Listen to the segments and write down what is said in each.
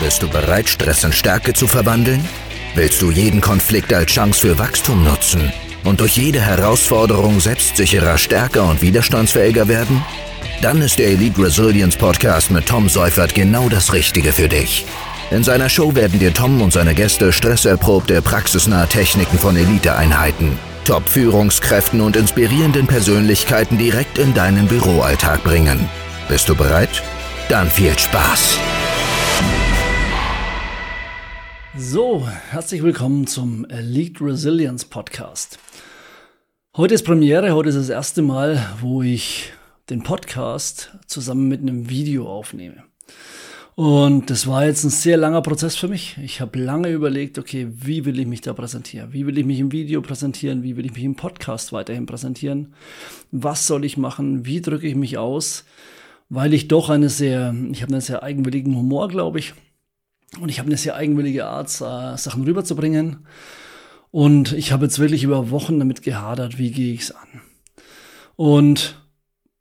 Bist du bereit, Stress in Stärke zu verwandeln? Willst du jeden Konflikt als Chance für Wachstum nutzen und durch jede Herausforderung selbstsicherer, stärker und widerstandsfähiger werden? Dann ist der Elite Resilience Podcast mit Tom Seufert genau das Richtige für dich. In seiner Show werden dir Tom und seine Gäste stresserprobte, praxisnahe Techniken von Eliteeinheiten, Top-Führungskräften und inspirierenden Persönlichkeiten direkt in deinen Büroalltag bringen. Bist du bereit? Dann viel Spaß! So, herzlich willkommen zum Elite Resilience Podcast. Heute ist Premiere, heute ist das erste Mal, wo ich den Podcast zusammen mit einem Video aufnehme. Und das war jetzt ein sehr langer Prozess für mich. Ich habe lange überlegt, okay, wie will ich mich da präsentieren? Wie will ich mich im Video präsentieren? Wie will ich mich im Podcast weiterhin präsentieren? Was soll ich machen? Wie drücke ich mich aus? Weil ich doch eine sehr, ich habe einen sehr eigenwilligen Humor, glaube ich und ich habe eine sehr eigenwillige Art, Sachen rüberzubringen. Und ich habe jetzt wirklich über Wochen damit gehadert, wie gehe ich es an. Und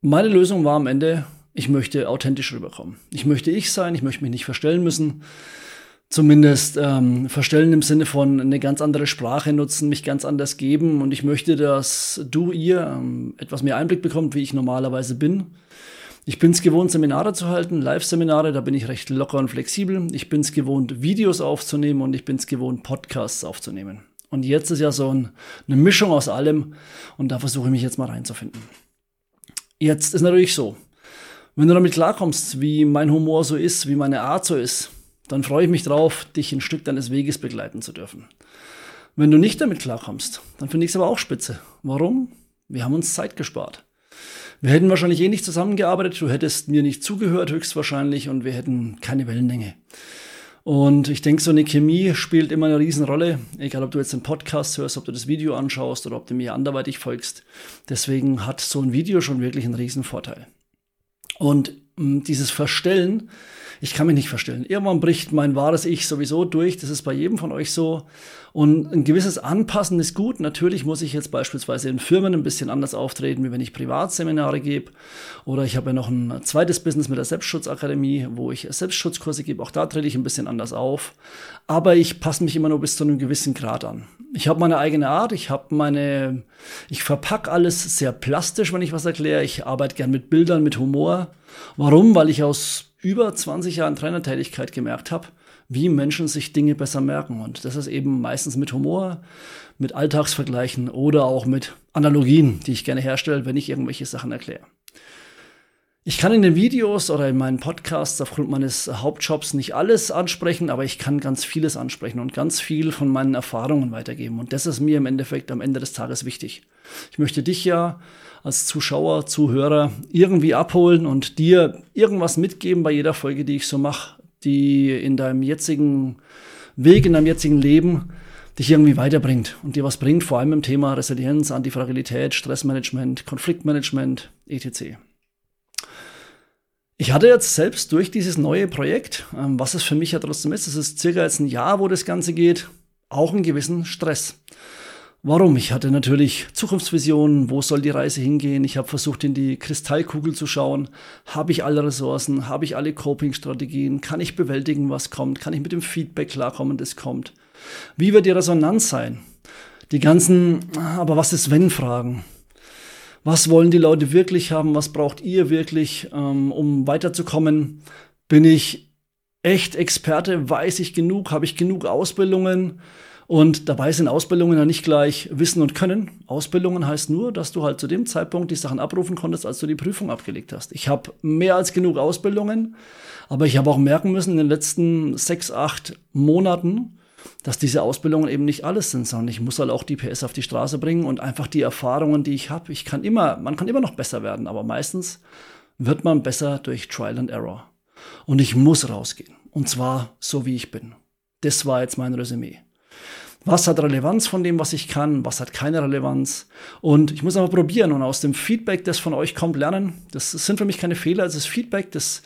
meine Lösung war am Ende, ich möchte authentisch rüberkommen. Ich möchte ich sein, ich möchte mich nicht verstellen müssen. Zumindest ähm, verstellen im Sinne von eine ganz andere Sprache nutzen, mich ganz anders geben. Und ich möchte, dass du, ihr ähm, etwas mehr Einblick bekommt, wie ich normalerweise bin. Ich bin es gewohnt, Seminare zu halten, Live-Seminare, da bin ich recht locker und flexibel. Ich bin es gewohnt, Videos aufzunehmen und ich bin es gewohnt, Podcasts aufzunehmen. Und jetzt ist ja so ein, eine Mischung aus allem und da versuche ich mich jetzt mal reinzufinden. Jetzt ist natürlich so, wenn du damit klarkommst, wie mein Humor so ist, wie meine Art so ist, dann freue ich mich drauf, dich ein Stück deines Weges begleiten zu dürfen. Wenn du nicht damit klarkommst, dann finde ich es aber auch spitze. Warum? Wir haben uns Zeit gespart. Wir hätten wahrscheinlich eh nicht zusammengearbeitet, du hättest mir nicht zugehört höchstwahrscheinlich und wir hätten keine Wellenlänge. Und ich denke, so eine Chemie spielt immer eine Riesenrolle, egal ob du jetzt den Podcast hörst, ob du das Video anschaust oder ob du mir anderweitig folgst. Deswegen hat so ein Video schon wirklich einen Riesenvorteil. Und dieses Verstellen, ich kann mich nicht verstellen. Irgendwann bricht mein wahres Ich sowieso durch. Das ist bei jedem von euch so. Und ein gewisses Anpassen ist gut. Natürlich muss ich jetzt beispielsweise in Firmen ein bisschen anders auftreten, wie wenn ich Privatseminare gebe. Oder ich habe ja noch ein zweites Business mit der Selbstschutzakademie, wo ich Selbstschutzkurse gebe. Auch da trete ich ein bisschen anders auf. Aber ich passe mich immer nur bis zu einem gewissen Grad an. Ich habe meine eigene Art. Ich habe meine, ich verpacke alles sehr plastisch, wenn ich was erkläre. Ich arbeite gern mit Bildern, mit Humor. Warum? Weil ich aus über 20 Jahren Trainertätigkeit gemerkt habe, wie Menschen sich Dinge besser merken. Und das ist eben meistens mit Humor, mit Alltagsvergleichen oder auch mit Analogien, die ich gerne herstelle, wenn ich irgendwelche Sachen erkläre. Ich kann in den Videos oder in meinen Podcasts aufgrund meines Hauptjobs nicht alles ansprechen, aber ich kann ganz vieles ansprechen und ganz viel von meinen Erfahrungen weitergeben. Und das ist mir im Endeffekt am Ende des Tages wichtig. Ich möchte dich ja als Zuschauer, Zuhörer irgendwie abholen und dir irgendwas mitgeben bei jeder Folge, die ich so mache, die in deinem jetzigen Weg, in deinem jetzigen Leben dich irgendwie weiterbringt und dir was bringt, vor allem im Thema Resilienz, Antifragilität, Stressmanagement, Konfliktmanagement, etc. Ich hatte jetzt selbst durch dieses neue Projekt, ähm, was es für mich ja trotzdem ist, es ist circa jetzt ein Jahr, wo das Ganze geht, auch einen gewissen Stress. Warum? Ich hatte natürlich Zukunftsvisionen, wo soll die Reise hingehen? Ich habe versucht, in die Kristallkugel zu schauen. Habe ich alle Ressourcen? Habe ich alle Coping-Strategien? Kann ich bewältigen, was kommt? Kann ich mit dem Feedback klarkommen, das kommt? Wie wird die Resonanz sein? Die ganzen, aber was ist wenn Fragen? was wollen die Leute wirklich haben, was braucht ihr wirklich, ähm, um weiterzukommen? Bin ich echt Experte? Weiß ich genug? Habe ich genug Ausbildungen? Und dabei sind Ausbildungen ja nicht gleich Wissen und Können. Ausbildungen heißt nur, dass du halt zu dem Zeitpunkt die Sachen abrufen konntest, als du die Prüfung abgelegt hast. Ich habe mehr als genug Ausbildungen, aber ich habe auch merken müssen in den letzten sechs, acht Monaten, dass diese Ausbildungen eben nicht alles sind, sondern ich muss halt auch die PS auf die Straße bringen und einfach die Erfahrungen, die ich habe. Ich kann immer, man kann immer noch besser werden, aber meistens wird man besser durch Trial and Error. Und ich muss rausgehen. Und zwar so, wie ich bin. Das war jetzt mein Resümee. Was hat Relevanz von dem, was ich kann? Was hat keine Relevanz? Und ich muss aber probieren und aus dem Feedback, das von euch kommt, lernen. Das sind für mich keine Fehler, es ist Feedback, das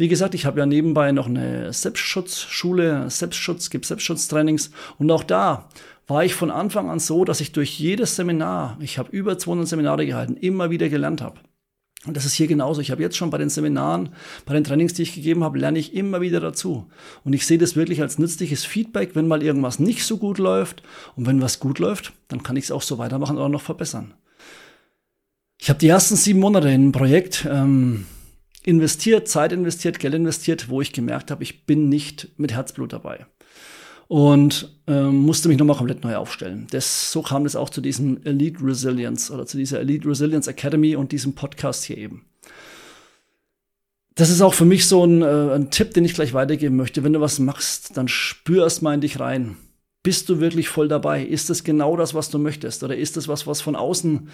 wie gesagt, ich habe ja nebenbei noch eine Selbstschutzschule, Selbstschutz, gibt Selbstschutztrainings und auch da war ich von Anfang an so, dass ich durch jedes Seminar, ich habe über 200 Seminare gehalten, immer wieder gelernt habe. Und das ist hier genauso. Ich habe jetzt schon bei den Seminaren, bei den Trainings, die ich gegeben habe, lerne ich immer wieder dazu. Und ich sehe das wirklich als nützliches Feedback, wenn mal irgendwas nicht so gut läuft. Und wenn was gut läuft, dann kann ich es auch so weitermachen oder noch verbessern. Ich habe die ersten sieben Monate in ein Projekt ähm, investiert, Zeit investiert, Geld investiert, wo ich gemerkt habe, ich bin nicht mit Herzblut dabei und ähm, musste mich nochmal komplett neu aufstellen. Das, so kam es auch zu diesem Elite Resilience oder zu dieser Elite Resilience Academy und diesem Podcast hier eben. Das ist auch für mich so ein, äh, ein Tipp, den ich gleich weitergeben möchte. Wenn du was machst, dann spür erst mal in dich rein. Bist du wirklich voll dabei? Ist es genau das, was du möchtest? Oder ist es was, was von außen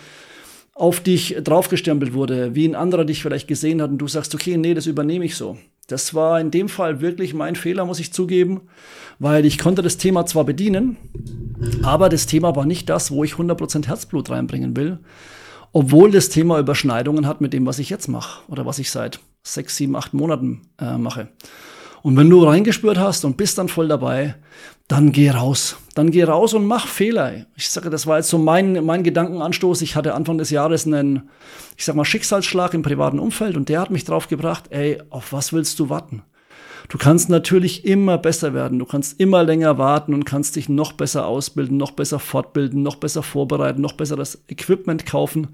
auf dich draufgestempelt wurde, wie ein anderer dich vielleicht gesehen hat und du sagst, okay, nee, das übernehme ich so. Das war in dem Fall wirklich mein Fehler, muss ich zugeben, weil ich konnte das Thema zwar bedienen, aber das Thema war nicht das, wo ich 100% Herzblut reinbringen will, obwohl das Thema Überschneidungen hat mit dem, was ich jetzt mache oder was ich seit sechs, sieben, acht Monaten äh, mache. Und wenn du reingespürt hast und bist dann voll dabei, dann geh raus. Dann geh raus und mach Fehler. Ich sage, das war jetzt so mein, mein Gedankenanstoß. Ich hatte Anfang des Jahres einen, ich sag mal, Schicksalsschlag im privaten Umfeld und der hat mich drauf gebracht, ey, auf was willst du warten? Du kannst natürlich immer besser werden. Du kannst immer länger warten und kannst dich noch besser ausbilden, noch besser fortbilden, noch besser vorbereiten, noch besser das Equipment kaufen.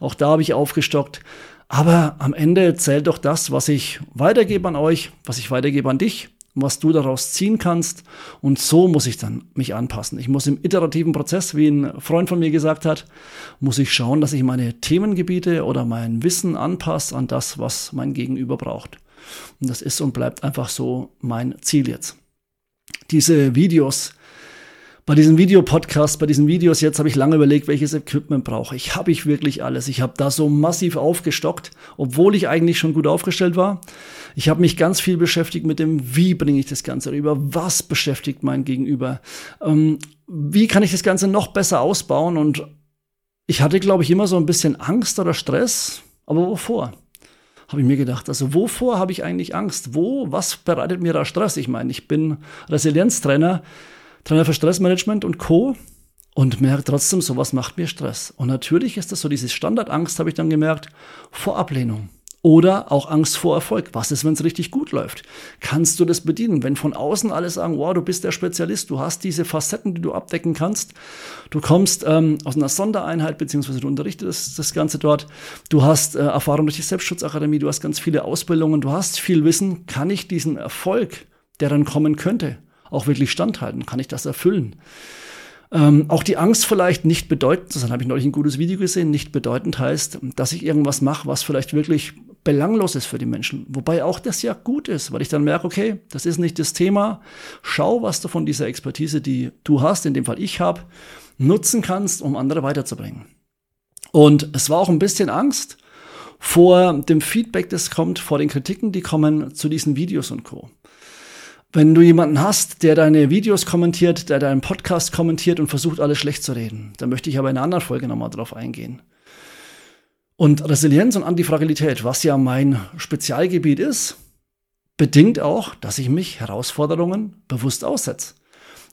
Auch da habe ich aufgestockt. Aber am Ende zählt doch das, was ich weitergebe an euch, was ich weitergebe an dich was du daraus ziehen kannst. Und so muss ich dann mich anpassen. Ich muss im iterativen Prozess, wie ein Freund von mir gesagt hat, muss ich schauen, dass ich meine Themengebiete oder mein Wissen anpasse an das, was mein Gegenüber braucht. Und das ist und bleibt einfach so mein Ziel jetzt. Diese Videos, bei diesem Videopodcast, bei diesen Videos jetzt habe ich lange überlegt, welches Equipment brauche ich. Habe ich wirklich alles? Ich habe da so massiv aufgestockt, obwohl ich eigentlich schon gut aufgestellt war. Ich habe mich ganz viel beschäftigt mit dem, wie bringe ich das Ganze rüber? Was beschäftigt mein Gegenüber? Ähm, wie kann ich das Ganze noch besser ausbauen? Und ich hatte, glaube ich, immer so ein bisschen Angst oder Stress. Aber wovor? Habe ich mir gedacht. Also wovor habe ich eigentlich Angst? Wo, was bereitet mir da Stress? Ich meine, ich bin Resilienztrainer. Trainer für Stressmanagement und Co. Und merke trotzdem, sowas macht mir Stress. Und natürlich ist das so diese Standardangst, habe ich dann gemerkt, vor Ablehnung. Oder auch Angst vor Erfolg. Was ist, wenn es richtig gut läuft? Kannst du das bedienen? Wenn von außen alle sagen, wow, du bist der Spezialist, du hast diese Facetten, die du abdecken kannst. Du kommst ähm, aus einer Sondereinheit, beziehungsweise du unterrichtest das Ganze dort. Du hast äh, Erfahrung durch die Selbstschutzakademie, du hast ganz viele Ausbildungen, du hast viel Wissen. Kann ich diesen Erfolg, der dann kommen könnte, auch wirklich standhalten? Kann ich das erfüllen? Ähm, auch die Angst vielleicht nicht bedeutend, das habe ich neulich ein gutes Video gesehen, nicht bedeutend heißt, dass ich irgendwas mache, was vielleicht wirklich belanglos ist für die Menschen. Wobei auch das ja gut ist, weil ich dann merke, okay, das ist nicht das Thema. Schau, was du von dieser Expertise, die du hast, in dem Fall ich habe, nutzen kannst, um andere weiterzubringen. Und es war auch ein bisschen Angst vor dem Feedback, das kommt, vor den Kritiken, die kommen zu diesen Videos und Co. Wenn du jemanden hast, der deine Videos kommentiert, der deinen Podcast kommentiert und versucht, alles schlecht zu reden, dann möchte ich aber in einer anderen Folge nochmal drauf eingehen. Und Resilienz und Antifragilität, was ja mein Spezialgebiet ist, bedingt auch, dass ich mich Herausforderungen bewusst aussetze.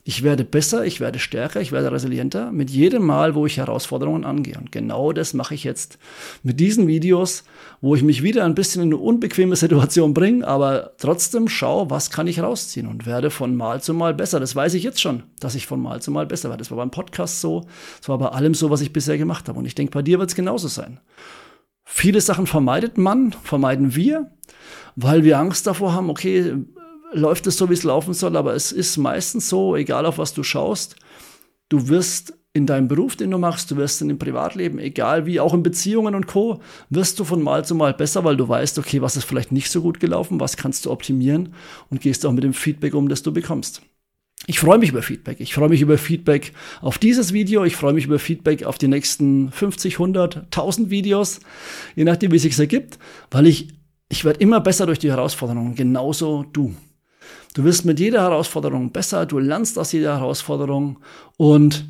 Ich werde besser, ich werde stärker, ich werde resilienter mit jedem Mal, wo ich Herausforderungen angehe. Und genau das mache ich jetzt mit diesen Videos, wo ich mich wieder ein bisschen in eine unbequeme Situation bringe, aber trotzdem schaue, was kann ich rausziehen und werde von Mal zu Mal besser. Das weiß ich jetzt schon, dass ich von Mal zu Mal besser werde. Das war beim Podcast so, das war bei allem so, was ich bisher gemacht habe. Und ich denke, bei dir wird es genauso sein. Viele Sachen vermeidet man, vermeiden wir, weil wir Angst davor haben, okay, läuft es so, wie es laufen soll, aber es ist meistens so, egal auf was du schaust, du wirst in deinem Beruf, den du machst, du wirst in dem Privatleben, egal wie, auch in Beziehungen und Co., wirst du von Mal zu Mal besser, weil du weißt, okay, was ist vielleicht nicht so gut gelaufen, was kannst du optimieren und gehst auch mit dem Feedback um, das du bekommst. Ich freue mich über Feedback. Ich freue mich über Feedback auf dieses Video. Ich freue mich über Feedback auf die nächsten 50, 100, 1000 Videos, je nachdem, wie es sich ergibt, weil ich, ich werde immer besser durch die Herausforderungen, genauso du. Du wirst mit jeder Herausforderung besser, du lernst aus jeder Herausforderung und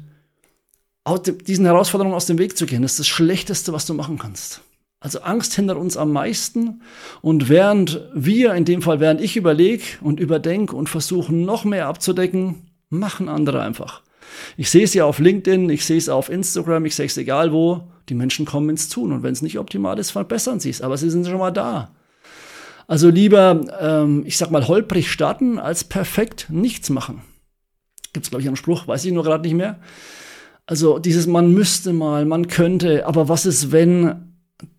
diesen Herausforderungen aus dem Weg zu gehen, ist das Schlechteste, was du machen kannst. Also Angst hindert uns am meisten. Und während wir, in dem Fall, während ich überlege und überdenke und versuche noch mehr abzudecken, machen andere einfach. Ich sehe es ja auf LinkedIn, ich sehe es auf Instagram, ich sehe es egal wo. Die Menschen kommen ins Tun und wenn es nicht optimal ist, verbessern sie es. Aber sie sind schon mal da. Also lieber, ähm, ich sag mal, holprig starten, als perfekt nichts machen. Gibt es, glaube ich, einen Spruch, weiß ich nur gerade nicht mehr. Also dieses man müsste mal, man könnte, aber was ist, wenn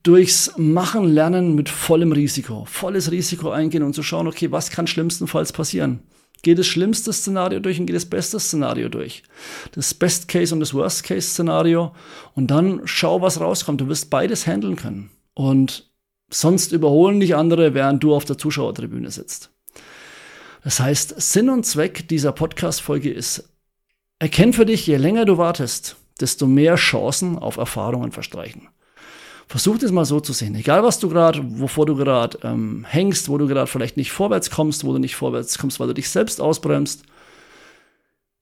durchs Machen lernen mit vollem Risiko, volles Risiko eingehen und zu schauen, okay, was kann schlimmstenfalls passieren? Geht das schlimmste Szenario durch und geht das beste Szenario durch. Das Best Case und das Worst Case Szenario. Und dann schau, was rauskommt. Du wirst beides handeln können. Und sonst überholen dich andere, während du auf der Zuschauertribüne sitzt. Das heißt, Sinn und Zweck dieser Podcast-Folge ist, erkenn für dich, je länger du wartest, desto mehr Chancen auf Erfahrungen verstreichen. Versuch das mal so zu sehen. Egal, was du gerade, wovor du gerade ähm, hängst, wo du gerade vielleicht nicht vorwärts kommst, wo du nicht vorwärts kommst, weil du dich selbst ausbremst.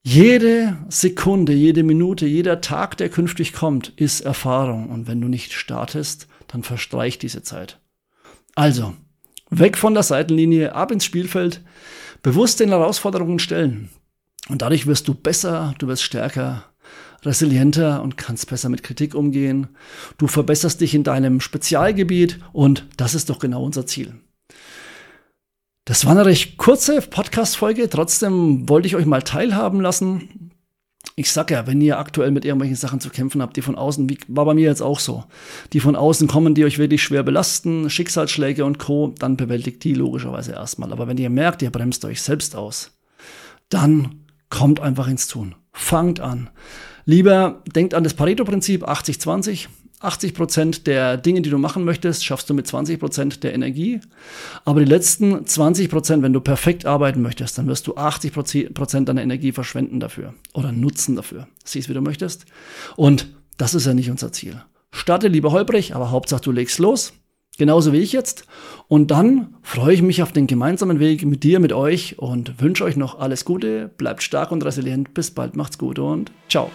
Jede Sekunde, jede Minute, jeder Tag, der künftig kommt, ist Erfahrung. Und wenn du nicht startest, dann verstreicht diese Zeit. Also, weg von der Seitenlinie, ab ins Spielfeld, bewusst den Herausforderungen stellen. Und dadurch wirst du besser, du wirst stärker, resilienter und kannst besser mit Kritik umgehen. Du verbesserst dich in deinem Spezialgebiet und das ist doch genau unser Ziel. Das war eine recht kurze Podcast-Folge, trotzdem wollte ich euch mal teilhaben lassen. Ich sag ja, wenn ihr aktuell mit irgendwelchen Sachen zu kämpfen habt, die von außen, wie war bei mir jetzt auch so, die von außen kommen, die euch wirklich schwer belasten, Schicksalsschläge und Co., dann bewältigt die logischerweise erstmal. Aber wenn ihr merkt, ihr bremst euch selbst aus, dann kommt einfach ins Tun. Fangt an. Lieber denkt an das Pareto-Prinzip 80-20. 80 Prozent der Dinge, die du machen möchtest, schaffst du mit 20 Prozent der Energie. Aber die letzten 20 Prozent, wenn du perfekt arbeiten möchtest, dann wirst du 80 Prozent deiner Energie verschwenden dafür oder nutzen dafür. Siehst, wie du möchtest. Und das ist ja nicht unser Ziel. Starte lieber holprig, aber Hauptsache du legst los. Genauso wie ich jetzt. Und dann freue ich mich auf den gemeinsamen Weg mit dir, mit euch und wünsche euch noch alles Gute. Bleibt stark und resilient. Bis bald. Macht's gut und ciao.